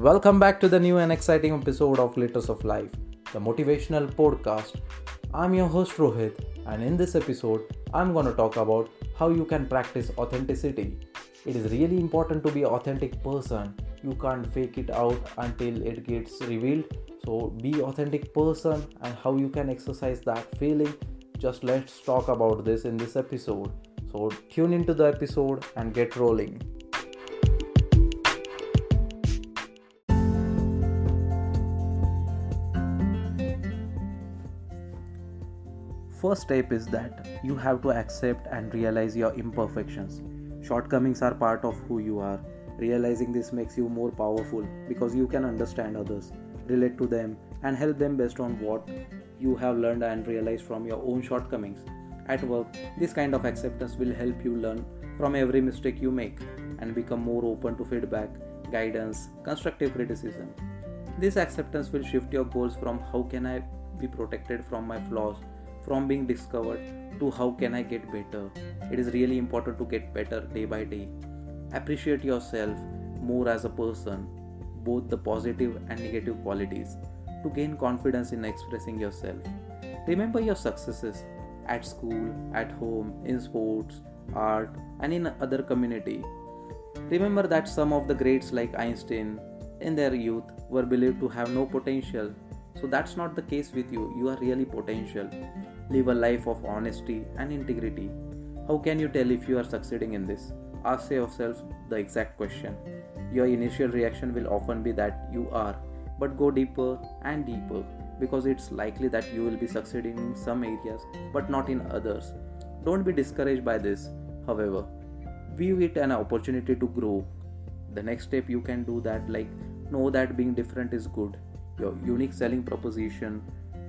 Welcome back to the new and exciting episode of Glitters of Life, the motivational podcast. I'm your host Rohit, and in this episode, I'm going to talk about how you can practice authenticity. It is really important to be an authentic person. You can't fake it out until it gets revealed. So be authentic person and how you can exercise that feeling. Just let's talk about this in this episode. So tune into the episode and get rolling. First step is that you have to accept and realize your imperfections. Shortcomings are part of who you are. Realizing this makes you more powerful because you can understand others, relate to them, and help them based on what you have learned and realized from your own shortcomings. At work, this kind of acceptance will help you learn from every mistake you make and become more open to feedback, guidance, constructive criticism. This acceptance will shift your goals from how can I be protected from my flaws from being discovered to how can I get better. It is really important to get better day by day. Appreciate yourself more as a person, both the positive and negative qualities, to gain confidence in expressing yourself. Remember your successes at school, at home, in sports, art, and in other community. Remember that some of the greats like Einstein in their youth were believed to have no potential. So that's not the case with you. You are really potential. Live a life of honesty and integrity. How can you tell if you are succeeding in this? Ask yourself the exact question. Your initial reaction will often be that you are, but go deeper and deeper because it's likely that you will be succeeding in some areas but not in others. Don't be discouraged by this, however. View it an opportunity to grow. The next step you can do that like know that being different is good. Your unique selling proposition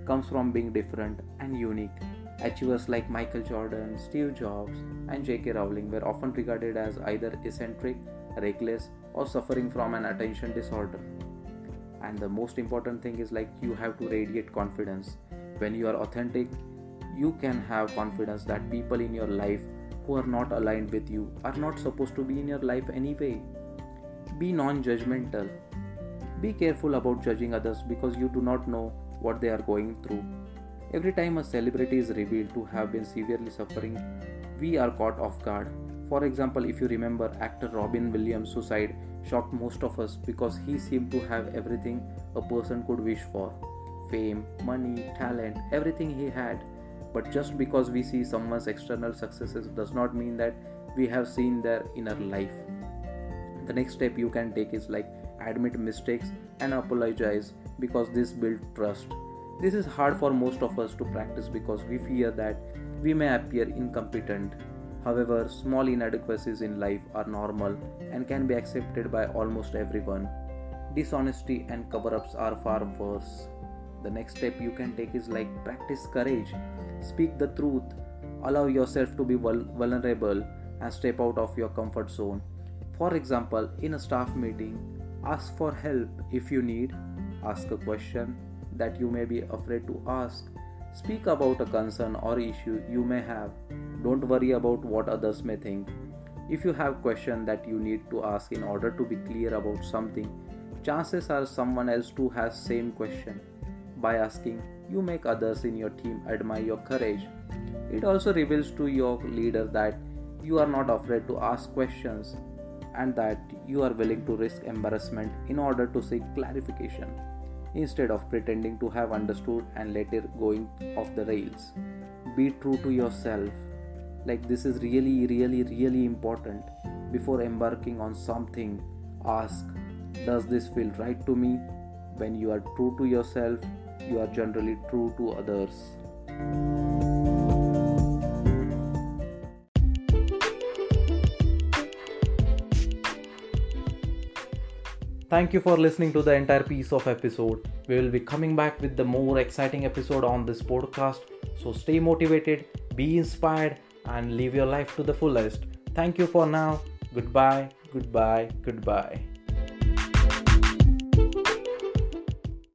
comes from being different and unique. Achievers like Michael Jordan, Steve Jobs, and J.K. Rowling were often regarded as either eccentric, reckless, or suffering from an attention disorder. And the most important thing is like you have to radiate confidence. When you are authentic, you can have confidence that people in your life who are not aligned with you are not supposed to be in your life anyway. Be non judgmental. Be careful about judging others because you do not know what they are going through. Every time a celebrity is revealed to have been severely suffering, we are caught off guard. For example, if you remember, actor Robin Williams' suicide shocked most of us because he seemed to have everything a person could wish for fame, money, talent, everything he had. But just because we see someone's external successes does not mean that we have seen their inner life. The next step you can take is like admit mistakes and apologize because this builds trust. This is hard for most of us to practice because we fear that we may appear incompetent. However, small inadequacies in life are normal and can be accepted by almost everyone. Dishonesty and cover ups are far worse. The next step you can take is like practice courage, speak the truth, allow yourself to be vulnerable, and step out of your comfort zone. For example, in a staff meeting, ask for help if you need Ask a question that you may be afraid to ask. Speak about a concern or issue you may have. Don't worry about what others may think. If you have question that you need to ask in order to be clear about something, chances are someone else too has same question. By asking, you make others in your team admire your courage. It also reveals to your leader that you are not afraid to ask questions and that you are willing to risk embarrassment in order to seek clarification instead of pretending to have understood and later going off the rails. Be true to yourself. Like this is really, really, really important. Before embarking on something, ask Does this feel right to me? When you are true to yourself, you are generally true to others. Thank you for listening to the entire piece of episode. We will be coming back with the more exciting episode on this podcast. So stay motivated, be inspired, and live your life to the fullest. Thank you for now. Goodbye, goodbye, goodbye.